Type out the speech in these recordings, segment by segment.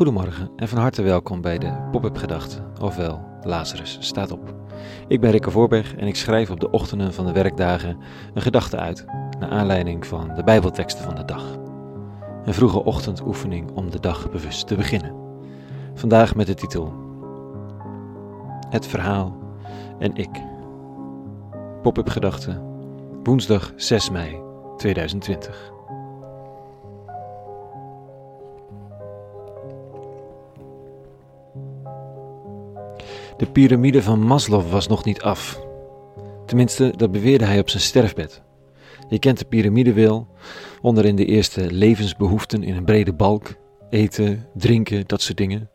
Goedemorgen en van harte welkom bij de Pop-up Gedachten, ofwel Lazarus staat op. Ik ben Rikke Voorberg en ik schrijf op de ochtenden van de werkdagen een gedachte uit, naar aanleiding van de Bijbelteksten van de dag. Een vroege ochtendoefening om de dag bewust te beginnen. Vandaag met de titel Het verhaal en ik. Pop-up Gedachten, woensdag 6 mei 2020. De piramide van Maslow was nog niet af. Tenminste, dat beweerde hij op zijn sterfbed. Je kent de piramide wel, onderin de eerste levensbehoeften in een brede balk, eten, drinken, dat soort dingen.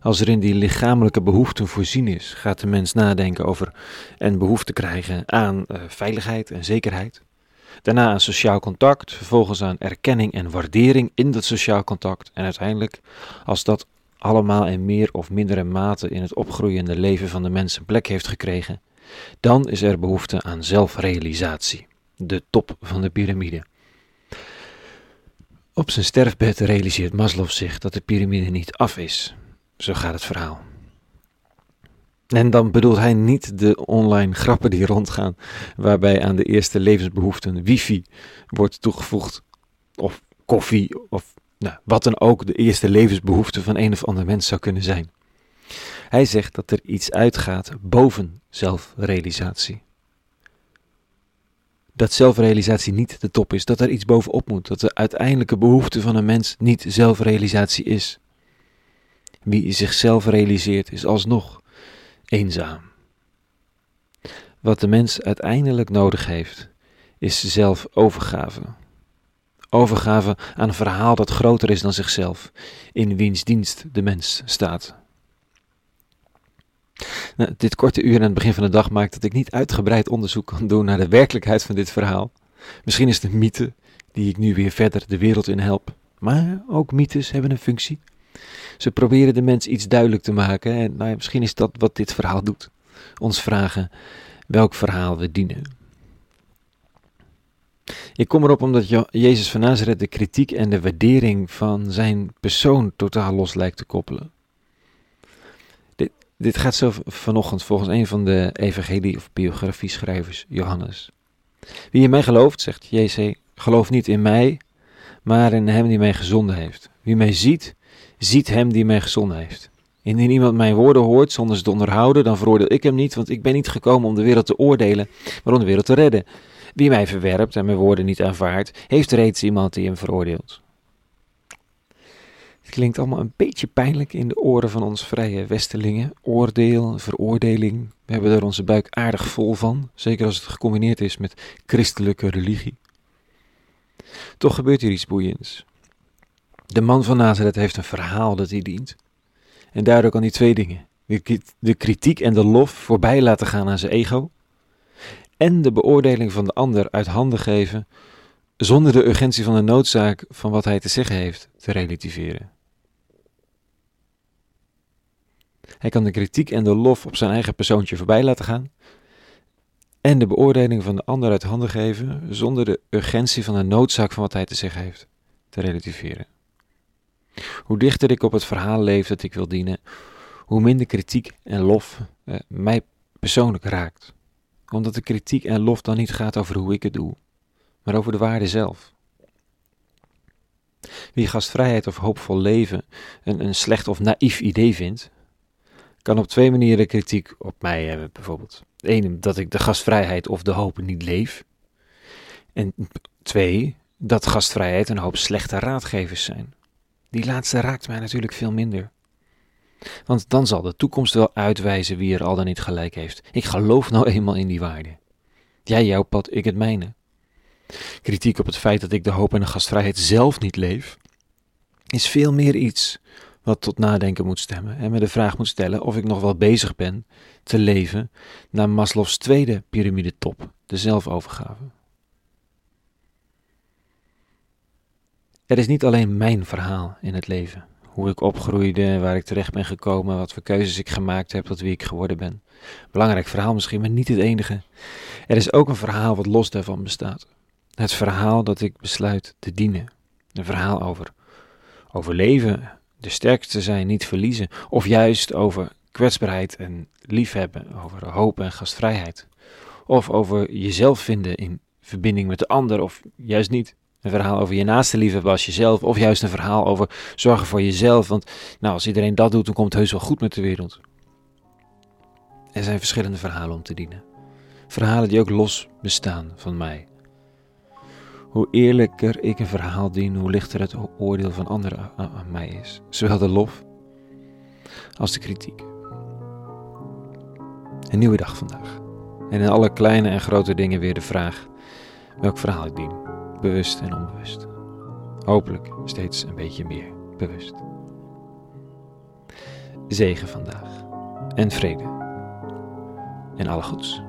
Als er in die lichamelijke behoeften voorzien is, gaat de mens nadenken over en behoefte krijgen aan uh, veiligheid en zekerheid. Daarna aan sociaal contact, vervolgens aan erkenning en waardering in dat sociaal contact. En uiteindelijk, als dat allemaal in meer of mindere mate in het opgroeiende leven van de mens een plek heeft gekregen, dan is er behoefte aan zelfrealisatie, de top van de piramide. Op zijn sterfbed realiseert Maslow zich dat de piramide niet af is. Zo gaat het verhaal. En dan bedoelt hij niet de online grappen die rondgaan, waarbij aan de eerste levensbehoeften wifi wordt toegevoegd, of koffie, of nou, wat dan ook de eerste levensbehoefte van een of ander mens zou kunnen zijn. Hij zegt dat er iets uitgaat boven zelfrealisatie. Dat zelfrealisatie niet de top is, dat er iets bovenop moet, dat de uiteindelijke behoefte van een mens niet zelfrealisatie is. Wie zichzelf realiseert is alsnog eenzaam. Wat de mens uiteindelijk nodig heeft, is zelfovergave. Overgave aan een verhaal dat groter is dan zichzelf, in wiens dienst de mens staat. Nou, dit korte uur aan het begin van de dag maakt dat ik niet uitgebreid onderzoek kan doen naar de werkelijkheid van dit verhaal. Misschien is het een mythe die ik nu weer verder de wereld in help. Maar ook mythes hebben een functie. Ze proberen de mens iets duidelijk te maken en nou ja, misschien is dat wat dit verhaal doet. Ons vragen welk verhaal we dienen. Ik kom erop omdat Jezus van Nazareth de kritiek en de waardering van zijn persoon totaal los lijkt te koppelen. Dit, dit gaat zo vanochtend volgens een van de evangelie- of biografieschrijvers, Johannes. Wie in mij gelooft, zegt Jezus, gelooft niet in mij, maar in hem die mij gezonden heeft. Wie mij ziet, ziet hem die mij gezonden heeft. Indien iemand mijn woorden hoort zonder ze te onderhouden, dan veroordeel ik hem niet, want ik ben niet gekomen om de wereld te oordelen, maar om de wereld te redden. Wie mij verwerpt en mijn woorden niet aanvaardt, heeft reeds iemand die hem veroordeelt. Het klinkt allemaal een beetje pijnlijk in de oren van ons vrije Westelingen. Oordeel, veroordeling. We hebben er onze buik aardig vol van, zeker als het gecombineerd is met christelijke religie. Toch gebeurt hier iets boeiends. De man van Nazareth heeft een verhaal dat hij dient. En daardoor kan hij twee dingen: de kritiek en de lof voorbij laten gaan aan zijn ego en de beoordeling van de ander uit handen geven, zonder de urgentie van de noodzaak van wat hij te zeggen heeft te relativeren. Hij kan de kritiek en de lof op zijn eigen persoontje voorbij laten gaan en de beoordeling van de ander uit handen geven, zonder de urgentie van de noodzaak van wat hij te zeggen heeft te relativeren. Hoe dichter ik op het verhaal leef dat ik wil dienen, hoe minder kritiek en lof eh, mij persoonlijk raakt omdat de kritiek en lof dan niet gaat over hoe ik het doe, maar over de waarde zelf. Wie gastvrijheid of hoopvol leven een, een slecht of naïef idee vindt, kan op twee manieren kritiek op mij hebben, bijvoorbeeld. Eén, dat ik de gastvrijheid of de hoop niet leef. En twee, dat gastvrijheid een hoop slechte raadgevers zijn. Die laatste raakt mij natuurlijk veel minder. Want dan zal de toekomst wel uitwijzen wie er al dan niet gelijk heeft. Ik geloof nou eenmaal in die waarde. Jij jouw pad, ik het mijne. Kritiek op het feit dat ik de hoop en de gastvrijheid zelf niet leef, is veel meer iets wat tot nadenken moet stemmen en me de vraag moet stellen of ik nog wel bezig ben te leven naar Maslow's tweede piramidetop, de zelfovergave. Er is niet alleen mijn verhaal in het leven hoe ik opgroeide, waar ik terecht ben gekomen, wat voor keuzes ik gemaakt heb tot wie ik geworden ben. Belangrijk verhaal misschien, maar niet het enige. Er is ook een verhaal wat los daarvan bestaat. Het verhaal dat ik besluit te dienen. Een verhaal over overleven de sterkste zijn niet verliezen, of juist over kwetsbaarheid en liefhebben, over hoop en gastvrijheid, of over jezelf vinden in verbinding met de ander, of juist niet. Een verhaal over je naaste liefhebben als jezelf, of juist een verhaal over zorgen voor jezelf, want nou, als iedereen dat doet, dan komt het heus wel goed met de wereld. Er zijn verschillende verhalen om te dienen. Verhalen die ook los bestaan van mij. Hoe eerlijker ik een verhaal dien, hoe lichter het oordeel van anderen aan mij is. Zowel de lof als de kritiek. Een nieuwe dag vandaag. En in alle kleine en grote dingen weer de vraag welk verhaal ik dien. Bewust en onbewust. Hopelijk steeds een beetje meer bewust. Zegen vandaag. En vrede. En alle goeds.